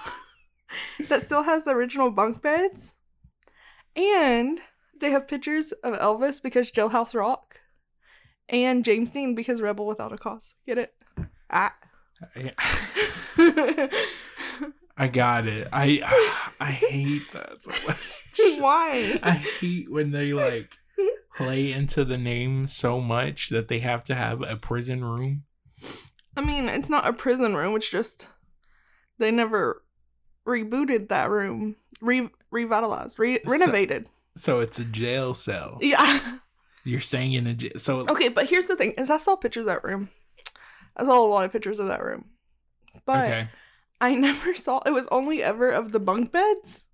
that still has the original bunk beds. And they have pictures of Elvis because Jailhouse Rock, and James Dean because Rebel Without a Cause. Get it? Ah. I, I got it. I I hate that so much. Why? I hate when they like play into the name so much that they have to have a prison room. I mean, it's not a prison room. It's just they never rebooted that room, re- revitalized, re- So- renovated. So it's a jail cell. Yeah. You're staying in a jail. So Okay, but here's the thing: is I saw pictures of that room. I saw a lot of pictures of that room, but okay. I never saw. It was only ever of the bunk beds,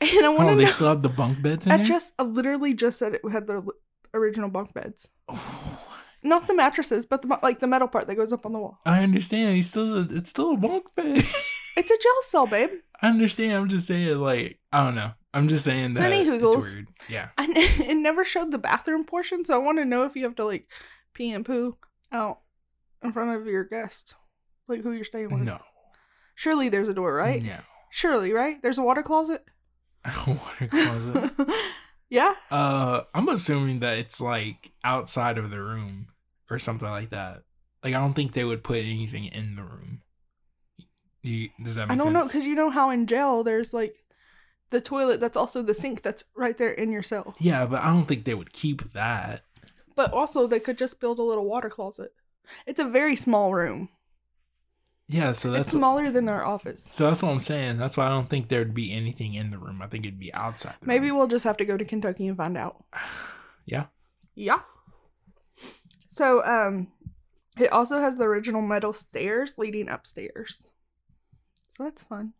and I want Oh, to they know. still have the bunk beds in I there. just I literally just said it had the original bunk beds, Oh, not the mattresses, but the like the metal part that goes up on the wall. I understand. He's still. A, it's still a bunk bed. It's a jail cell, babe. I understand. I'm just saying. Like I don't know. I'm just saying So that any it's weird. Yeah. I n- it never showed the bathroom portion, so I want to know if you have to like pee and poo out in front of your guest, like who you're staying with. No. Surely there's a door, right? No. Surely, right? There's a water closet. Water closet. yeah. Uh, I'm assuming that it's like outside of the room or something like that. Like I don't think they would put anything in the room. You, does that I don't know because you know how in jail there's like the toilet that's also the sink that's right there in your cell. yeah, but I don't think they would keep that. But also they could just build a little water closet. It's a very small room. Yeah, so it's that's smaller than their office. so that's what I'm saying. That's why I don't think there'd be anything in the room. I think it'd be outside. The Maybe room. we'll just have to go to Kentucky and find out. Yeah. Yeah. So, um, it also has the original metal stairs leading upstairs. So that's fun.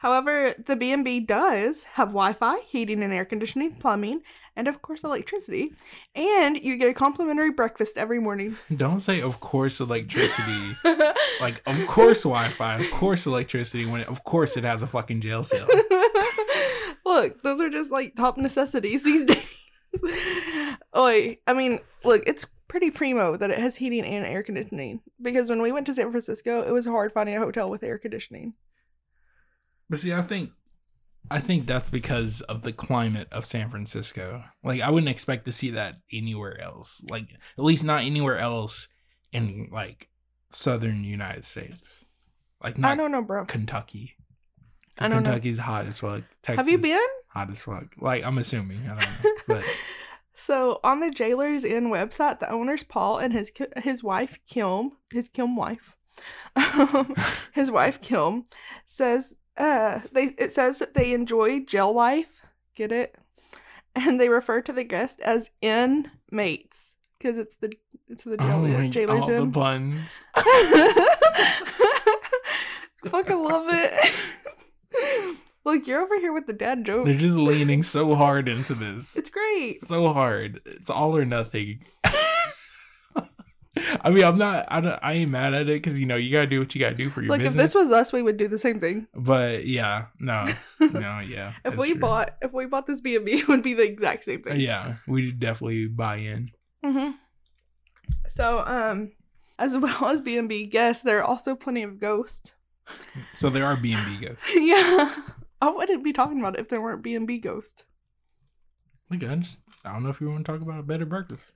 However, the B&B does have Wi-Fi, heating and air conditioning, plumbing, and of course electricity. And you get a complimentary breakfast every morning. Don't say of course electricity. like of course Wi-Fi, of course electricity. When it, of course it has a fucking jail cell. look, those are just like top necessities these days. Oi, I mean, look, it's pretty primo that it has heating and air conditioning. Because when we went to San Francisco, it was hard finding a hotel with air conditioning. But see, I think I think that's because of the climate of San Francisco. Like I wouldn't expect to see that anywhere else. Like at least not anywhere else in like southern United States. Like I don't know, bro. Kentucky. I don't know. Kentucky's hot as fuck. Texas Have you been? hot as fuck? Like I'm assuming. I don't know. But So on the Jailers Inn website, the owners Paul and his his wife Kim, his Kim wife, um, his wife Kim says uh they it says that they enjoy jail life. Get it? And they refer to the guest as inmates because it's the it's the jail, oh my Jailers all the Inn. puns. Fucking love it. Look, you're over here with the dad jokes. They're just leaning so hard into this. it's great. so hard. It's all or nothing. I mean, I'm not. I, don't, I ain't mad at it because you know you gotta do what you gotta do for your Like if business. this was us, we would do the same thing. but yeah, no, no, yeah. If we true. bought if we bought this B and B, it would be the exact same thing. yeah, we definitely buy in. hmm So, um, as well as B and B guests, there are also plenty of ghosts. So there are B and B ghosts. yeah, I wouldn't be talking about it if there weren't B and B ghosts. Look, I just I don't know if you want to talk about a better breakfast.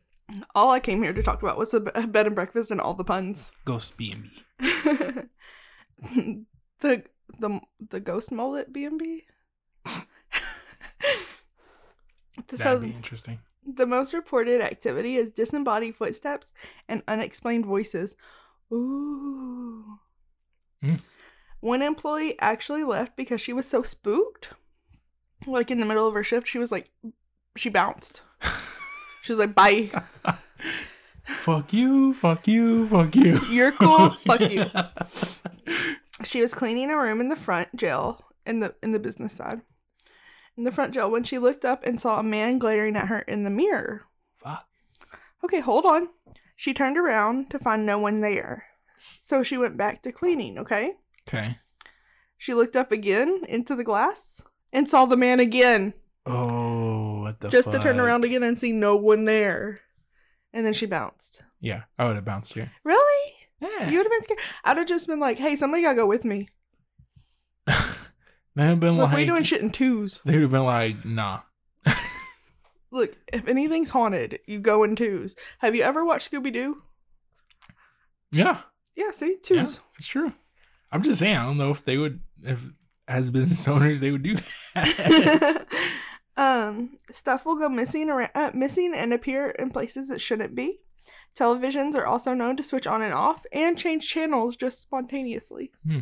All I came here to talk about was the b- bed and breakfast and all the puns. Ghost B and B. the the the ghost mullet B and B. That'd So be interesting. the most reported activity is disembodied footsteps and unexplained voices. Ooh. Hmm. One employee actually left because she was so spooked. Like in the middle of her shift, she was like, she bounced. She was like, bye. fuck you, fuck you, fuck you. You're cool. Fuck you. She was cleaning a room in the front jail in the in the business side. In the front jail when she looked up and saw a man glaring at her in the mirror. Fuck. Okay, hold on. She turned around to find no one there. So she went back to cleaning, okay? Okay. She looked up again into the glass and saw the man again. Oh, what the just to turn around again and see no one there. And then she bounced. Yeah, I would have bounced here. Really? Yeah. You would have been scared. I'd have just been like, hey, somebody gotta go with me. They'd have been Look, like, we doing shit in twos. they would have been like, nah. Look, if anything's haunted, you go in twos. Have you ever watched Scooby Doo? Yeah, Yeah, see? yeah, Twos. it's true. I'm just saying, I don't know if they would, if as business owners, they would do that. Um, stuff will go missing around, uh, missing and appear in places it shouldn't be. Televisions are also known to switch on and off and change channels just spontaneously. Hmm.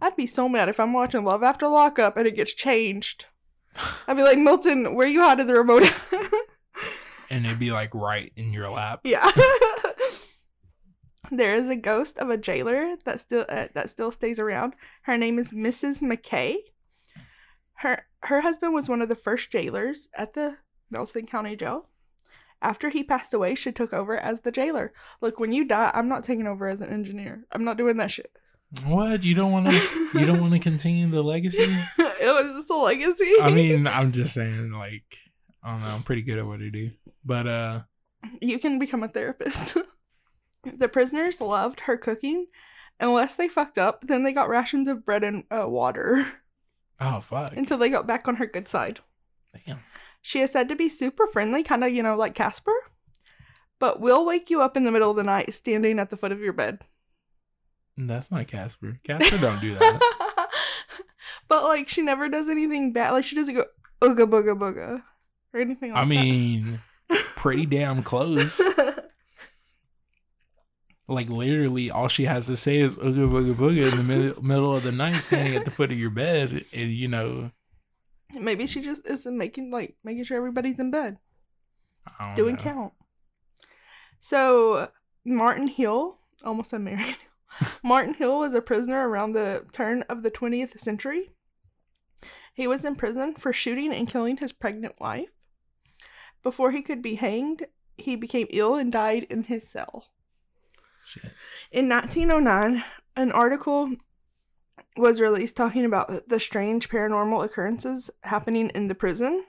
I'd be so mad if I'm watching Love After Lockup and it gets changed. I'd be like, Milton, where you hiding the remote? and it'd be like right in your lap. yeah. there is a ghost of a jailer that still uh, that still stays around. Her name is Mrs. McKay. Her her husband was one of the first jailers at the Nelson County Jail. After he passed away, she took over as the jailer. Look, when you die, I'm not taking over as an engineer. I'm not doing that shit. What you don't want to? You don't want to continue the legacy? it was just a legacy. I mean, I'm just saying, like, I don't know. I'm pretty good at what I do, but uh, you can become a therapist. the prisoners loved her cooking. Unless they fucked up, then they got rations of bread and uh, water oh fuck, until they got back on her good side. damn. She is said to be super friendly, kind of, you know, like Casper, but will wake you up in the middle of the night standing at the foot of your bed. Mm, that's not Casper. Casper don't do that. but, like, she never does anything bad. Like, she doesn't go, ooga booga booga, or anything like I mean, pretty damn close. Like literally, all she has to say is "ooga booga booga" in the mid- middle of the night, standing at the foot of your bed, and you know. Maybe she just isn't making, like, making sure everybody's in bed. Doing know. count. So Martin Hill, almost said Marion. Martin Hill was a prisoner around the turn of the 20th century. He was in prison for shooting and killing his pregnant wife. Before he could be hanged, he became ill and died in his cell. In 1909, an article was released talking about the strange paranormal occurrences happening in the prison.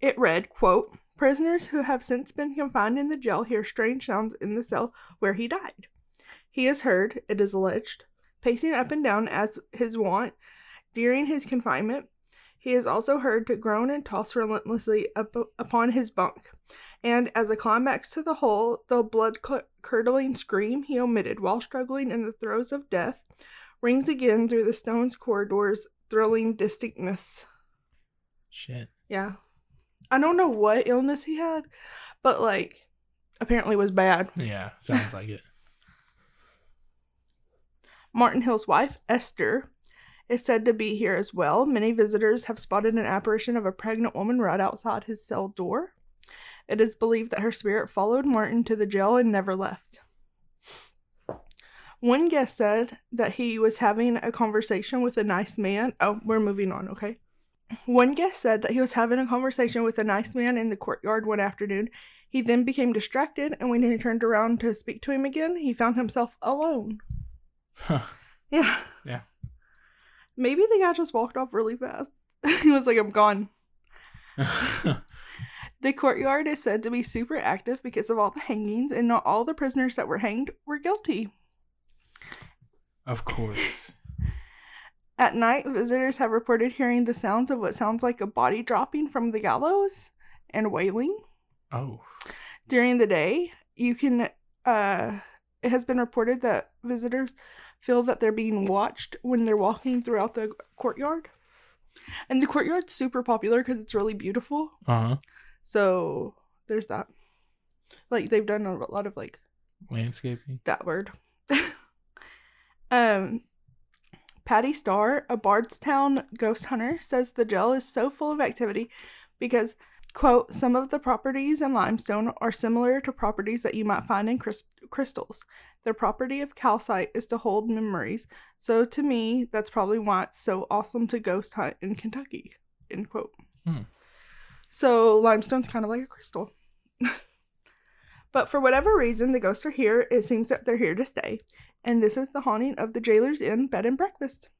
It read, quote, Prisoners who have since been confined in the jail hear strange sounds in the cell where he died. He is heard, it is alleged, pacing up and down as his wont during his confinement. He is also heard to groan and toss relentlessly up upon his bunk. And as a climax to the whole, the blood curdling scream he omitted while struggling in the throes of death rings again through the stone's corridors, thrilling distinctness. Shit. Yeah. I don't know what illness he had, but like apparently was bad. Yeah, sounds like it. Martin Hill's wife, Esther, is said to be here as well. Many visitors have spotted an apparition of a pregnant woman right outside his cell door. It is believed that her spirit followed Martin to the jail and never left. One guest said that he was having a conversation with a nice man. Oh, we're moving on, okay? One guest said that he was having a conversation with a nice man in the courtyard one afternoon. He then became distracted, and when he turned around to speak to him again, he found himself alone. Huh. Yeah. Yeah. Maybe the guy just walked off really fast. he was like, I'm gone. The courtyard is said to be super active because of all the hangings, and not all the prisoners that were hanged were guilty. of course. At night, visitors have reported hearing the sounds of what sounds like a body dropping from the gallows and wailing. Oh. During the day, you can, uh, it has been reported that visitors feel that they're being watched when they're walking throughout the courtyard. And the courtyard's super popular because it's really beautiful. Uh huh. So there's that. Like they've done a lot of like Landscaping. that word. um, Patti Starr, a Bardstown ghost hunter, says the jail is so full of activity because, quote, some of the properties in limestone are similar to properties that you might find in crys- crystals. The property of calcite is to hold memories. So to me, that's probably why it's so awesome to ghost hunt in Kentucky, end quote. Hmm. So limestone's kind of like a crystal. But for whatever reason, the ghosts are here. It seems that they're here to stay. And this is the haunting of the Jailer's Inn bed and breakfast.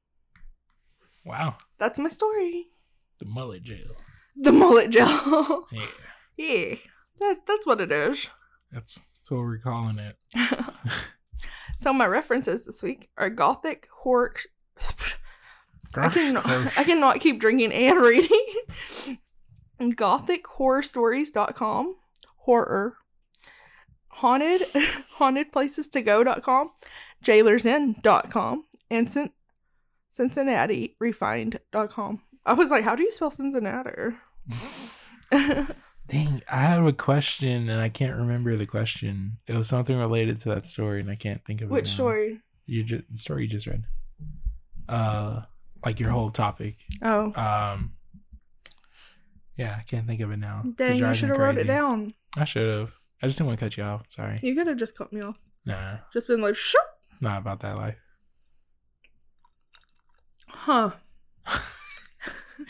Wow. That's my story. The mullet jail. The mullet gel. Yeah. yeah. That, that's what it is. That's that's what we're calling it. So my references this week are gothic horror. I cannot, I cannot keep drinking and reading. GothicHorrorStories.com, horror. Haunted, hauntedplacestogo.com, jailersinn.com, and Cin- CincinnatiRefined.com. I was like, how do you spell Cincinnati? Dang, I have a question and I can't remember the question. It was something related to that story and I can't think of it. Which story? You just the story you just read. Uh, like your whole topic. Oh, Um. Yeah, I can't think of it now. Dang, you should have wrote it down. I should have. I just didn't want to cut you off. Sorry. You could have just cut me off. Nah, Just been like, sure. not about that life. Huh.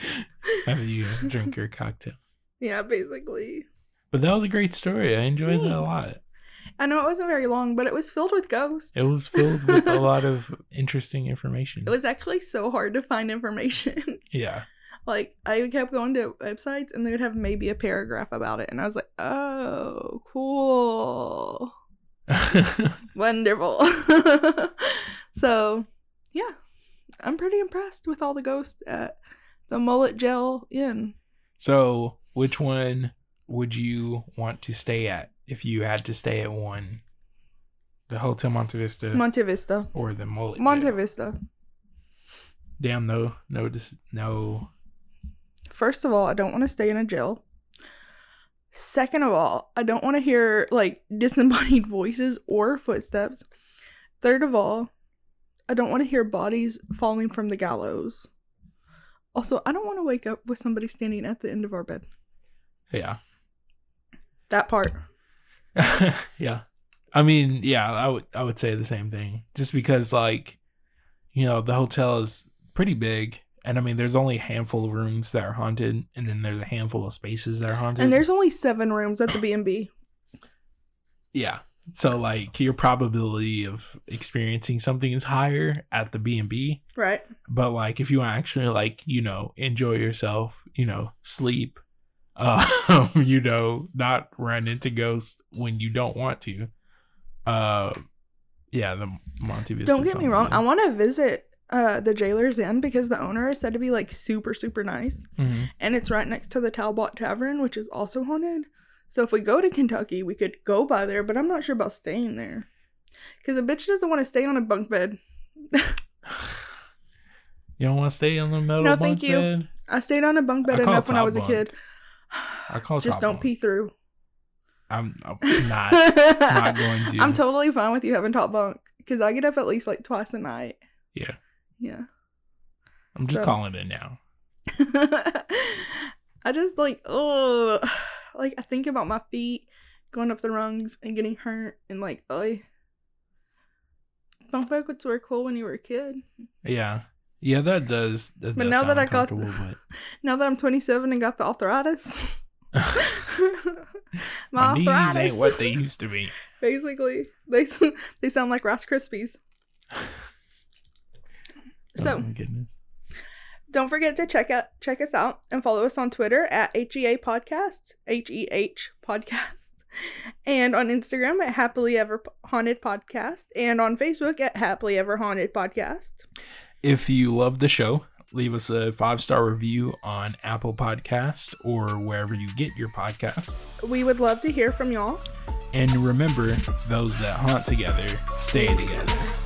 As you drink your cocktail. Yeah, basically. But that was a great story. I enjoyed that a lot. I know it wasn't very long, but it was filled with ghosts. It was filled with a lot of interesting information. It was actually so hard to find information. yeah. like I kept going to websites and they would have maybe a paragraph about it and I was like, "Oh, cool. Wonderful." so, yeah. I'm pretty impressed with all the ghosts at the Mullet Gel in. so, which one would you want to stay at if you had to stay at one? The Hotel Monte Vista Monte Vista. or the Mullet? Monte Jail? Vista. Damn, no, no, no. First of all, I don't want to stay in a jail. Second of all, I don't want to hear like disembodied voices or footsteps. Third of all, I don't want to hear bodies falling from the gallows. Also, I don't want to wake up with somebody standing at the end of our bed. Yeah. That part. yeah. I mean, yeah, I would I would say the same thing. Just because like, you know, the hotel is pretty big and I mean there's only a handful of rooms that are haunted and then there's a handful of spaces that are haunted. And there's only seven rooms at the B&B. yeah. So like your probability of experiencing something is higher at the B&B, Right. but like if you actually like, you know, enjoy yourself, you know, sleep, um, you know, not run into ghosts when you don't want to. Uh yeah, the Monte Vista. Don't get me wrong. I want to visit uh, the Jailer's Inn because the owner is said to be like super, super nice. Mhm. and it's right next to the Talbot Tavern, which is also haunted. So if we go to Kentucky, we could go by there, but I'm not sure about staying there. Because a bitch doesn't want to stay on a bunk bed. You don't want to stay on the metal No, bunk bed? No, thank you. bed? I stayed on a bunk bed I enough when I was a kid. I call Just don't bunk. pee through. I'm, I'm uh, not. not going to. I'm totally fine with you having top bunk because I get up at least like twice a night. yeah, Yeah. I'm just So- calling it now. I just like oh, like I think about my feet going up the rungs and getting hurt and like oh. Bunk beds were cool when you were a kid. Yeah, yeah, that does. That But does now that I got- uncomfortable, Now that I'm 27 and got the arthritis, but my, my knees arthritis, ain't what they used to be. basically they they sound like Rice Krispies. So oh my goodness. Don't forget to check out check us out and follow us on Twitter at HEA Podcast H E H Podcast, and on Instagram at Happily Ever Haunted Podcast, and on Facebook at Happily Ever Haunted Podcast. If you love the show, leave us a five star review on Apple Podcast or wherever you get your podcasts. We would love to hear from y'all. And remember, those that haunt together stay together.